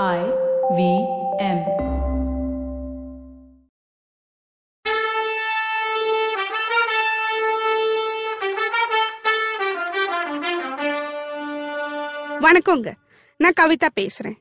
I V M. வணக்கங்க. நான் கவிதா பேசுறேன்.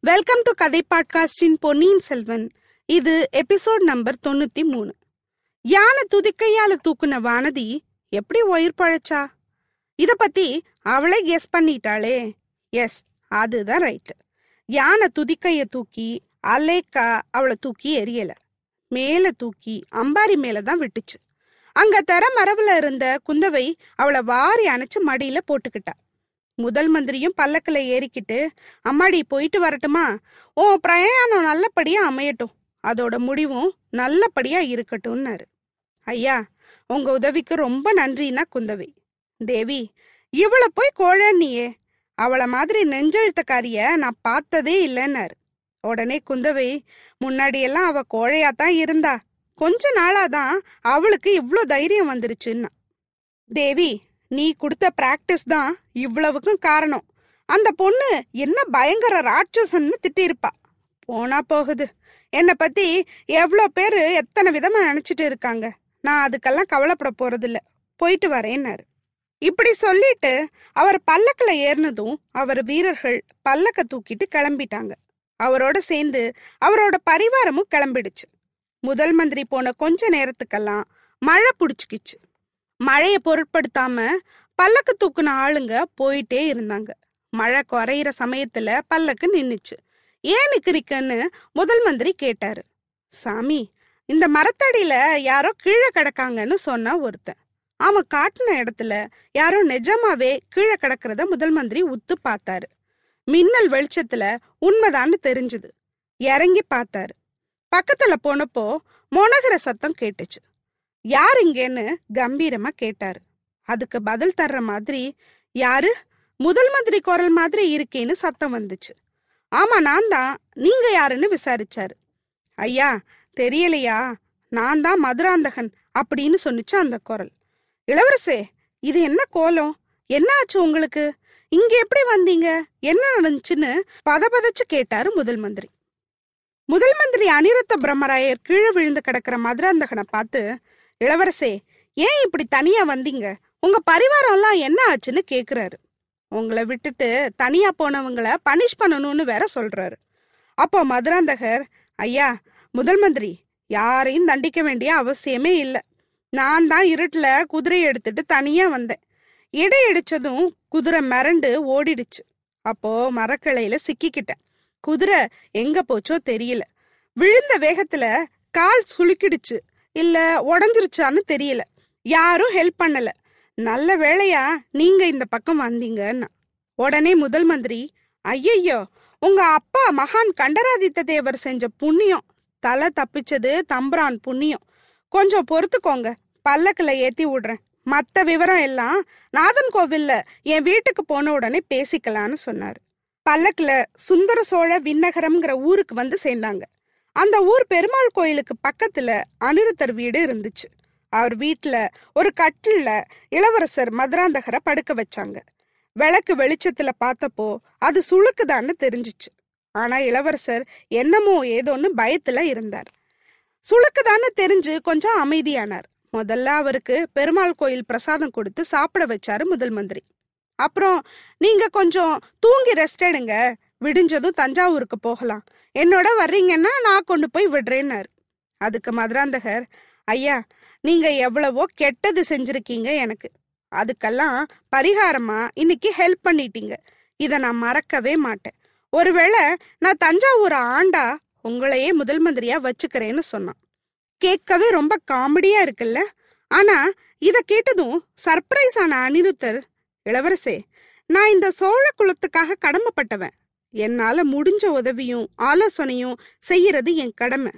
வெல்கம் டு கதை பாட்காஸ்டின் பொன்னியின் செல்வன். இது எபிசோட் நம்பர் தொண்ணூத்தி மூணு. யானை துதிக்கையால தூக்குன வானதி எப்படி உயிர் பழைச்சா? இத பத்தி அவளே கெஸ் பண்ணிட்டாளே. எஸ் அதுதான் ரைட்டு யானை துதிக்கைய தூக்கி அலேக்கா அவளை தூக்கி எரியல. மேல தூக்கி அம்பாரி மேல தான் விட்டுச்சு. அங்க தர மரபுல இருந்த குந்தவை அவளை வாரி அணைச்சு மடியில போட்டுக்கிட்டா. முதல் மந்திரியும் பல்லக்கில் ஏறிக்கிட்டு அம்மாடி போயிட்டு வரட்டுமா? ஓ பிரயாணம் நல்லபடியா அமையட்டும். அதோட முடிவும் நல்லபடியா இருக்கட்டும்னாரு. ஐயா உங்க உதவிக்கு ரொம்ப நன்றினா குந்தவை. தேவி இவளை போய் கோழன்னியே அவளை மாதிரி நெஞ்செழுத்தக்காரிய நான் பார்த்ததே இல்லைன்னாரு. உடனே குந்தவை முன்னாடியெல்லாம் அவ கோழையாத்தான் இருந்தா. கொஞ்ச நாளாதான் அவளுக்கு இவ்வளோ தைரியம் வந்துருச்சுன்னா. தேவி நீ கொடுத்த பிராக்டிஸ் தான் இவ்வளவுக்கும் காரணம். அந்த பொண்ணு என்ன பயங்கர ராட்சசன்னு திட்டிருப்பா. போனா போகுது. என்னை பத்தி எவ்வளோ பேர் எத்தனை விதமா நினைச்சிட்டு இருக்காங்க. நான் அதுக்கெல்லாம் கவலைப்பட போறதில்ல. போயிட்டு வரேன்னாரு. இப்படி சொல்லிட்டு அவர் பல்லக்கில் ஏறினதும் அவர் வீரர்கள் பல்லக்க தூக்கிட்டு கிளம்பிட்டாங்க. அவரோட சேர்ந்து அவரோட பரிவாரமும் கிளம்பிடுச்சு. முதல் மந்திரி போன கொஞ்ச நேரத்துக்கெல்லாம் மழை பிடிச்சிக்கிச்சு. மழையை பொருட்படுத்தாம பல்லக்கு தூக்குன ஆளுங்க போயிட்டே இருந்தாங்க. மழை குறையிற சமயத்துல பல்லக்கு நின்னுச்சு. ஏன் நிக்கிறீக்கன்னு முதல் மந்திரி கேட்டாரு. சாமி இந்த மரத்தடியில யாரோ கீழே கிடக்காங்கன்னு சொன்னா ஒருத்தன். அவன் காட்டின இடத்துல யாரோ நிஜமாவே கீழே கிடக்கிறத முதல் மந்திரி உத்து பார்த்தாரு. மின்னல் வெளிச்சத்துல உண்மைதான்னு தெரிஞ்சுது. இறங்கி பார்த்தாரு. பக்கத்துல போனப்போ மொனகிற சத்தம் கேட்டுச்சு. யார் இங்கேன்னு கம்பீரமா கேட்டாரு. அதுக்கு பதில் தர்ற மாதிரி யாரு? முதல் மந்திரி குரல் மாதிரி இருக்கேன்னு சத்தம் வந்துச்சு. ஆமா நான் தான். நீங்க யாருன்னு விசாரிச்சாரு. ஐயா தெரியலையா. நான் தான் மதுராந்தகன் அப்படின்னு சொன்னிச்சு அந்த குரல். இளவரசே இது என்ன கோலம்? என்ன ஆச்சு உங்களுக்கு? இங்க எப்படி வந்தீங்க? என்ன நடந்துச்சுன்னு பதபதச்சு கேட்டாரு முதல் மந்திரி. முதல் மந்திரி அனிருத்த பிரம்மராயர் கீழே விழுந்து கிடக்கிற மதுராந்தகனை பார்த்து இளவரசே ஏன் இப்படி தனியா வந்தீங்க? உங்க பரிவாரம்லாம் என்ன ஆச்சுன்னு கேக்குறாரு. உங்களை விட்டுட்டு தனியா போனவங்கள பனிஷ் பண்ணணும்னு வேற சொல்றாரு. அப்போ மதுராந்தகர் ஐயா முதல் மந்திரி யாரையும் தண்டிக்க வேண்டிய அவசியமே இல்லை. நான் தான் இருட்டுல குதிரையை எடுத்துட்டு தனியா வந்தேன். இடை இடிச்சதும் குதிரை மிரண்டு ஓடிடுச்சு. அப்போ மரக்கிளையில சிக்கிக்கிட்டேன். குதிரை எங்க போச்சோ தெரியல. விழுந்த வேகத்துல கால் சுளுக்கிடுச்சு. இல்ல உடஞ்சிருச்சான்னு தெரியல. யாரும் ஹெல்ப் பண்ணல. நல்ல வேளையா நீங்க இந்த பக்கம் வந்தீங்கன்னா. உடனே முதல் மந்திரி ஐயையோ உங்க அப்பா மகான் கண்டராதித்த தேவர் செஞ்ச புண்ணியம். தலை தப்பிச்சது தம்பரான் புண்ணியம். கொஞ்சம் பொறுத்துக்கோங்க. பல்லக்கில் ஏற்றி விடுறேன். மற்ற விவரம் எல்லாம் நாதன் கோவில்ல என் வீட்டுக்கு போன உடனே பேசிக்கலான்னு சொன்னார். பல்லக்கில் சுந்தர சோழ விண்ணகரம்ங்கிற ஊருக்கு வந்து சேர்ந்தாங்க. அந்த ஊர் பெருமாள் கோயிலுக்கு பக்கத்துல அனிருத்தர் வீடு இருந்துச்சு. அவர் வீட்டில் ஒரு கட்டில்ல இளவரசர் மதுராந்தகரை படுக்க வச்சாங்க. விளக்கு வெளிச்சத்துல பார்த்தப்போ அது சுளுக்குதான்னு தெரிஞ்சுச்சு. ஆனா இளவரசர் என்னமோ ஏதோன்னு பயத்துல இருந்தார். சுளுக்குதான்னு தெரிஞ்சு கொஞ்சம் அமைதியானார். முதல்ல அவருக்கு பெருமாள் கோயில் பிரசாதம் கொடுத்து சாப்பிட வச்சாரு முதல் மந்திரி. அப்புறம் நீங்க கொஞ்சம் தூங்கி ரெஸ்ட் எடுங்க. விடிஞ்சதும் தஞ்சாவூருக்கு போகலாம். என்னோட வர்றீங்கன்னா நான் கொண்டு போய் விடுறேன்னாரு. அதுக்கு மதுராந்தகர் ஐயா நீங்க எவ்வளவோ கெட்டது செஞ்சிருக்கீங்க எனக்கு. அதுக்கெல்லாம் பரிகாரமா இன்னைக்கு ஹெல்ப் பண்ணிட்டீங்க. இதை நான் மறக்கவே மாட்டேன். ஒருவேளை நான் தஞ்சாவூர் ஆண்டா உங்களையே முதல் மந்திரியா வச்சுக்கிறேன்னு சொன்னான். கேட்கவே ரொம்ப காமெடியா இருக்குல்ல? ஆனா இத கேட்டதும் சர்ப்ரைஸ் ஆன அனிருத்தர் இளவரசே நான் இந்த சோழ குலத்துக்காக கடமைப்பட்டவன். என்னால முடிஞ்ச உதவியும் ஆலோசனையும் செய்யறது என் கடமை.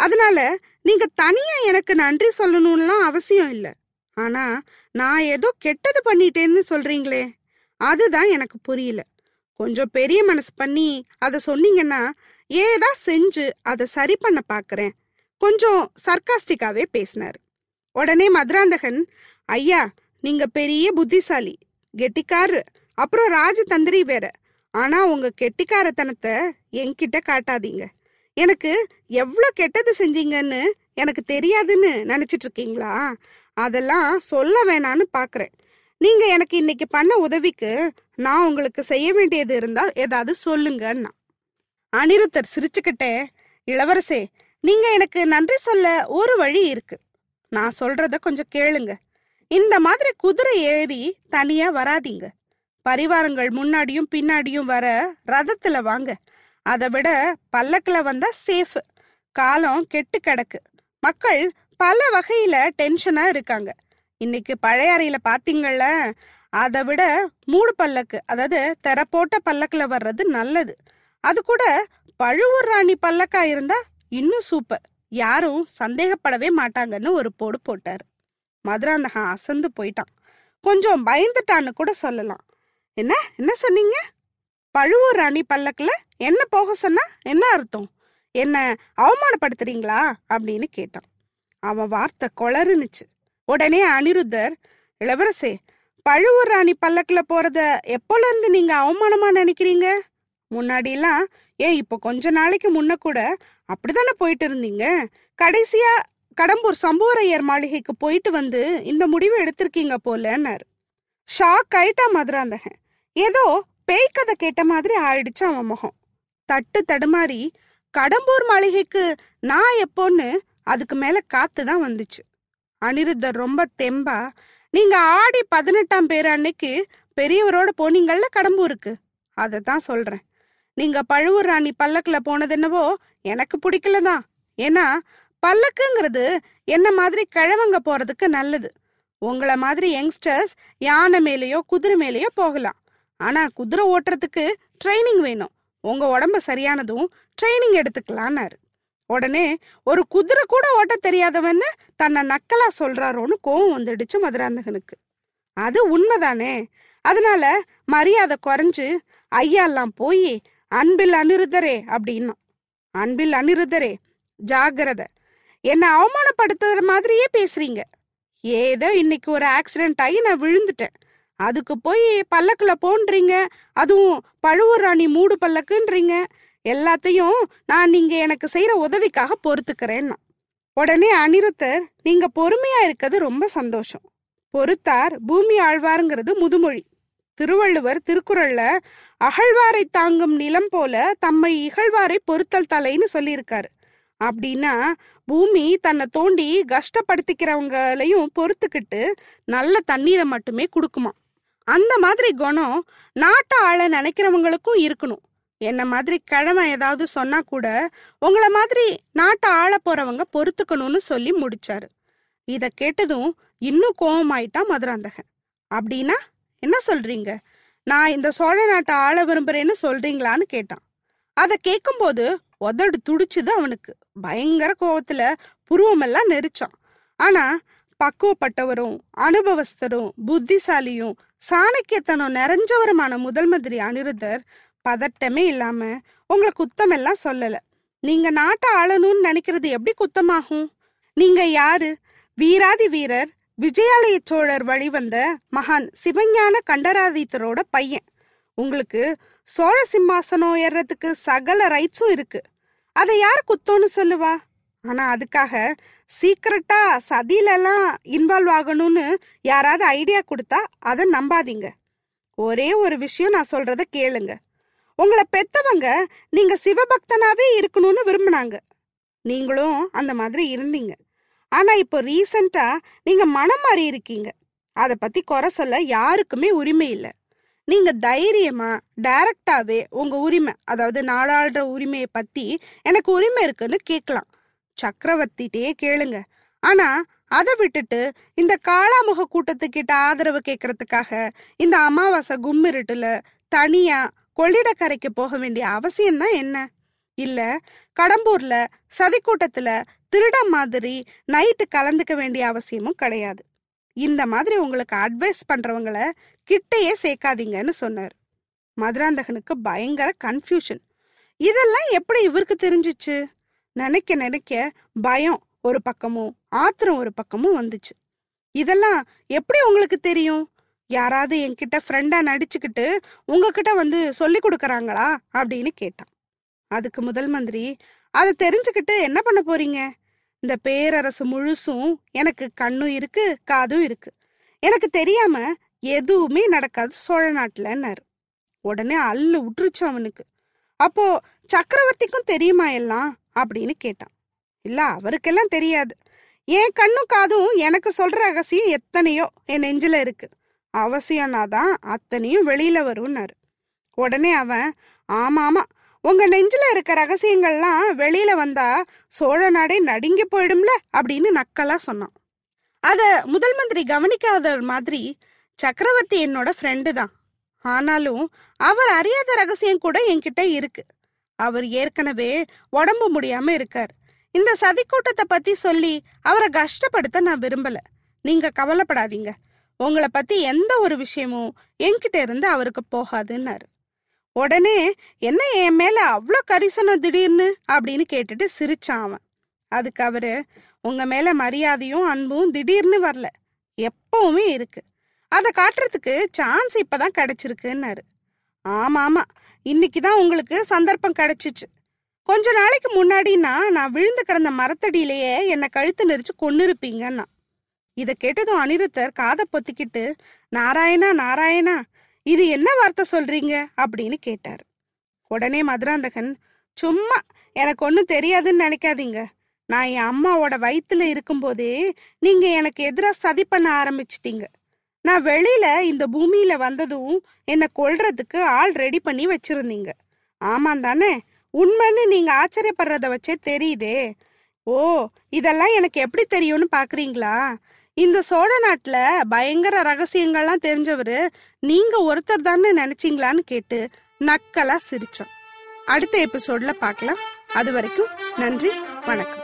அதனால நீங்க தனியா எனக்கு நன்றி சொல்லணும்லாம் அவசியம் இல்லை. ஆனா நான் ஏதோ கெட்டது பண்ணிட்டேன்னு சொல்றீங்களே அதுதான் எனக்கு புரியல. கொஞ்சம் பெரிய மனசு பண்ணி அதை சொன்னீங்கன்னா ஏதா செஞ்சு அதை சரி பண்ண பாக்குறேன். கொஞ்சம் சர்க்காஸ்டிக்காவே பேசினார். உடனே மதுராந்தகன் ஐயா நீங்க பெரிய புத்திசாலி கெட்டிக்காரு அப்புறம் ராஜதந்திரி வேற. ஆனா உங்க கெட்டிக்காரத்தனத்தை என்கிட்ட காட்டாதீங்க. எனக்கு எவ்வளோ கெட்டது செஞ்சீங்கன்னு எனக்கு தெரியாதுன்னு நினச்சிட்டு இருக்கீங்களா அதெல்லாம் சொல்ல வேணான்னு பார்க்குறேன் நீங்க எனக்கு இன்னைக்கு பண்ண உதவிக்கு நான் உங்களுக்கு செய்ய வேண்டியது இருந்தால் ஏதாவது சொல்லுங்கன்னா அனிருத்தர் சிரிச்சுக்கிட்டே இளவரசே நீங்க எனக்கு நன்றி சொல்ல ஒரு வழி இருக்கு. நான் சொல்றத கொஞ்சம் கேளுங்க. இந்த மாதிரி குதிரை ஏறி தனியா வராதீங்க. பரிவாரங்கள் முன்னாடியும் பின்னாடியும் வர ரதத்துல வாங்க. அதை விட பல்லக்கில் வந்தா சேஃப் காலம் கெட்டு கிடக்கு. மக்கள் பல வகையில டென்ஷனா இருக்காங்க. இன்னைக்கு பழையாறையில பாத்தீங்கள்ல அதை விட மூடு பல்லக்கு அதாவது தெர போட்ட பல்லக்கில் வர்றது நல்லது. அது கூட பழுவூர் ராணி பல்லக்கா இருந்தா இன்னும் சூப்பர் யாரும் சந்தேகப்படவே மாட்டாங்கன்னு ஒரு போடு போட்டார். மதுராந்தகன் அசந்து போயிட்டான். கொஞ்சம் பயந்துட்டான்னு கூட சொல்லலாம். என்ன? என்ன சொன்னீங்க? பழுவூர் ராணி பல்லக்கில் என்ன போக சொன்னா என்ன அர்த்தம்? என்ன அவமானப்படுத்துறீங்களா? அப்படின்னு கேட்டான். அவன் வார்த்தை கொளறுனுச்சு. உடனே அனிருத்தர் இளவரசே பழுவூர் ராணி பல்லக்கில் போறத எப்போல இருந்து நீங்க அவமானமா நினைக்கிறீங்க? முன்னாடிலாம் ஏன் இப்போ கொஞ்ச நாளைக்கு முன்ன கூட அப்படிதானே போயிட்டு இருந்தீங்க கடைசியா கடம்பூர் சம்புவரையர் மாளிகைக்கு போயிட்டு வந்து இந்த முடிவு எடுத்திருக்கீங்க போலன்னார். ஷாக் ஆயிட்டா மதுராந்தகன். ஏதோ பேய் கதை கேட்ட மாதிரி ஆயிடுச்சு அவன் முகம். தட்டு தடுமாறி கடம்பூர் மாளிகைக்கு நான் எப்போன்னு அதுக்கு மேல காத்து தான் வந்துச்சு. அனிருத்தர் ரொம்ப தெம்பா நீங்க ஆடி பதினெட்டாம் பேர் அன்னைக்கு பெரியவரோட போனீங்கள்ல கடம்பூருக்கு? அதை தான் சொல்றேன். நீங்க பழுவூர் ராணி பல்லக்குல போனது என்னவோ எனக்கு பிடிக்கல தான் ஏன்னா பல்லக்குங்கிறது என்ன மாதிரி கிழவங்க போறதுக்கு நல்லது. உங்கள மாதிரி யங்ஸ்டர்ஸ் யானை மேலேயோ குதிரை மேலேயோ போகலாம். ஆனா குதிரை ஓட்டுறதுக்கு ட்ரைனிங் வேணும். உங்க உடம்பு சரியானதும் ட்ரைனிங் எடுத்துக்கலான்னாரு உடனே ஒரு குதிரை கூட ஓட்ட தெரியாதவன்னு தன்னை நக்கலா சொல்றாரோன்னு கோவம் வந்துடுச்சு மதுராந்தகனுக்கு. அது உண்மைதானே? அதனால மரியாதை குறைஞ்சு ஐயாலாம் போய் அன்பில் அனிருத்தரே அப்படின்னா. அன்பில் அனிருத்தரே ஜாகிரத என்னை அவமானப்படுத்துற மாதிரியே பேசுறீங்க. ஏதோ இன்னைக்கு ஒரு ஆக்சிடென்ட் ஆகி நான் விழுந்துட்டேன். அதுக்கு போய் பல்லக்கில் போன்றீங்க. அதுவும் பழுவூர் ராணி மூடு பல்லக்குன்றீங்க. எல்லாத்தையும் நான் நீங்கள் எனக்கு செய்கிற உதவிக்காக பொறுத்துக்கிறேன்னா. உடனே அனிருத்தர் நீங்கள் பொறுமையாக இருக்கிறது ரொம்ப சந்தோஷம். பொறுத்தார் பூமி ஆழ்வாருங்கிறது முதுமொழி. திருவள்ளுவர் திருக்குறள்ல அகழ்வாரை தாங்கும் நிலம் போல தம்மை இகழ்வாரை பொறுத்தல் தலைன்னு சொல்லியிருக்காரு. அப்படின்னா பூமி தன்னை தோண்டி கஷ்டப்படுத்திக்கிறவங்களையும் பொறுத்துக்கிட்டு நல்ல தண்ணீரை மட்டுமே கொடுக்குமா? அந்த மாதிரி குணம் நாட்டை ஆள நினைக்கிறவங்களுக்கும் இருக்கணும். என்ன மாதிரி கிழமை ஏதாவது சொன்னா கூட உங்கள மாதிரி நாட்டை ஆள போறவங்க பொறுத்துக்கணும்னு சொல்லி முடிச்சாரு. இத கேட்டதும் இன்னும் கோபமாயிட்டா மதுராந்தகன். அப்படின்னா என்ன சொல்றீங்க? நான் இந்த சோழ நாட்டை ஆள விரும்புறேன்னு சொல்றீங்களான்னு கேட்டான். அதை கேட்கும்போது உதடு துடிச்சுது அவனுக்கு. பயங்கர கோவத்துல புருவமெல்லாம் நெரிச்சான். ஆனா பக்குவப்பட்டவரும் அனுபவஸ்தரும் புத்திசாலியும் சாணக்கியத்தனம் நிறைஞ்சவருமான முதல் மந்திரி அனிருத்தர் பதட்டமே இல்லாம உங்களை குத்தமெல்லாம் சொல்லல. நீங்க நாட்டை ஆளணும்னு நினைக்கிறது எப்படி குத்தமாகும்? நீங்க யாரு? வீராதி வீரர் விஜயாலய சோழர் வழிவந்த மகான் சிவஞான கண்டராதித்தரோட பையன். உங்களுக்கு சோழ சிம்மாசனம் ஏறுறதுக்கு சகல ரைட்ஸும் இருக்கு. அதை யார் குத்தோன்னு சொல்லுவா? ஆனா அதுக்காக சீக்கிரட்டா சதியிலலாம் இன்வால்வ் ஆகணும்னு யாராவது ஐடியா கொடுத்தா அதை நம்பாதீங்க. ஒரே ஒரு விஷயம் நான் சொல்றத கேளுங்க. உங்களை பெத்தவங்க நீங்க சிவபக்தனாவே இருக்கணும்னு விரும்பினாங்க. நீங்களும் அந்த மாதிரி இருந்தீங்க. ஆனா இப்போ ரீசண்டா நீங்க மனம் மாறி இருக்கீங்க. அதை பத்தி குறை சொல்ல யாருக்குமே உரிமை இல்லை. நீங்க தைரியமா டைரக்டாவே உங்க உரிமை அதாவது நாடாளுற உரிமையை பத்தி எனக்கு உரிமை இருக்குன்னு கேட்கலாம். சக்கரவர்த்திட்டே கேளுங்க. ஆனா அதை விட்டுட்டு இந்த காளாமுக கூட்டத்துக்கிட்ட ஆதரவு கேட்கறதுக்காக இந்த அமாவாசை கும்மிருட்டுல தனியா கொள்ளிடக்கரைக்கு போக வேண்டிய அவசியம்தான் என்ன? இல்ல கடம்பூர்ல சதிக்கூட்டத்துல திருட மாதிரி நைட்டு கலந்துக்க வேண்டிய அவசியமும் கிடையாது. இந்த மாதிரி உங்களுக்கு அட்வைஸ் பண்றவங்களை கிட்டையே சேர்க்காதீங்கன்னு சொன்னார். மதுராந்தகனுக்கு பயங்கர கன்ஃபியூஷன் இதெல்லாம் எப்படி இவருக்கு தெரிஞ்சிச்சு? நினைக்க நினைக்க பயம் ஒரு பக்கமும் ஆத்திரம் ஒரு பக்கமும் வந்துச்சு. இதெல்லாம் எப்படி உங்களுக்கு தெரியும்? யாராவது என்கிட்ட ஃப்ரெண்டா நடிச்சுக்கிட்டு உங்ககிட்ட வந்து சொல்லி கொடுக்குறாங்களா? அப்படின்னு கேட்டான். அதுக்கு முதல் மந்திரி அதை தெரிஞ்சுக்கிட்டு என்ன பண்ண போறீங்க? இந்த பேரரசு முழுசும் எனக்கு கண்ணும் இருக்கு காதும் இருக்கு. எனக்கு தெரியாம எதுவுமே நடக்காது சோழ நாட்டுலன்னாரு. உடனே அல்லு விட்டுருச்சு அவனுக்கு. அப்போ சக்கரவர்த்திக்கும் தெரியுமா எல்லாம்? அப்படின்னு கேட்டான். இல்ல அவருக்கெல்லாம் தெரியாது. என் கண்ணும் காதும் எனக்கு சொல்ற ரகசியம் எத்தனையோ என் நெஞ்சில இருக்கு. அவசியம்னா தான் அத்தனையும் வெளியில வரும்னாரு. உடனே அவன் ஆமாமா உங்க நெஞ்சில இருக்க ரகசியங்கள்லாம் வெளியில வந்தா சோழ நாடே நடுங்கி போயிடும்ல அப்படின்னு நக்கலா சொன்னான். அத முதல் மந்திரி கவனிக்காத மாதிரி சக்கரவர்த்தி என்னோட ஃப்ரெண்டு தான். ஆனாலும் அவர் அறியாத ரகசியம் கூட என்கிட்ட இருக்கு. அவர் ஏற்கனவே உடம்பு முடியாம இருக்கார். இந்த சதிக்கூட்டத்தை பத்தி சொல்லி அவரை கஷ்டப்படுத்த நான் விரும்பல. நீங்க கவலைப்படாதீங்க. உங்களை பத்தி எந்த ஒரு விஷயமும் என்கிட்ட இருந்து அவருக்கு போகாதுன்னாரு. உடனே என்ன என் மேல அவ்வளோ கரிசனம் திடீர்னு? அப்படின்னு கேட்டுட்டு சிரிச்சான் அவன். அதுக்கு அவரு உங்க மேல மரியாதையும் அன்பும் திடீர்னு வரல. எப்பவுமே இருக்கு. அதை காட்டுறதுக்கு சான்ஸ் இப்பதான் கிடைச்சிருக்குன்னாரு. ஆமா ஆமா இன்னைக்கு தான் உங்களுக்கு சந்தர்ப்பம் கிடைச்சிச்சு. கொஞ்ச நாளைக்கு முன்னாடினா நான் விழுந்து கிடந்த மரத்தடியிலேயே என்னை கழுத்து நெரிச்சு கொன்னு இருப்பீங்கன்னா இதை கேட்டதும் அனிருத்தர் காதை பொத்திக்கிட்டு நாராயணா நாராயணா இது என்ன வார்த்தை சொல்றீங்க? அப்படின்னு கேட்டார். உடனே மதுராந்தகன் சும்மா எனக்கு ஒன்றும் தெரியாதுன்னு நினைக்காதீங்க. நான் என் அம்மாவோட வயிற்றுல இருக்கும்போதே நீங்க எனக்கு எதிராக சதி பண்ண ஆரம்பிச்சிட்டீங்க. நான் வெளியில இந்த பூமியில வந்ததும் என்னை கொல்றதுக்கு ஆள் ரெடி பண்ணி வச்சிருந்தீங்க. ஆமாம் தானே? உண்மைன்னு நீங்க ஆச்சரியப்படுறத வச்சே தெரியுதே. ஓ இதெல்லாம் எனக்கு எப்படி தெரியும்னு பாக்குறீங்களா? இந்த சோழ நாட்டுல பயங்கர ரகசியங்கள்லாம் தெரிஞ்சவரு நீங்க ஒருத்தர் தானே நினைச்சீங்களான்னு கேட்டு நக்கலா சிரித்தோம் அடுத்த எபிசோட்ல பார்க்கலாம். அது வரைக்கும் நன்றி வணக்கம்.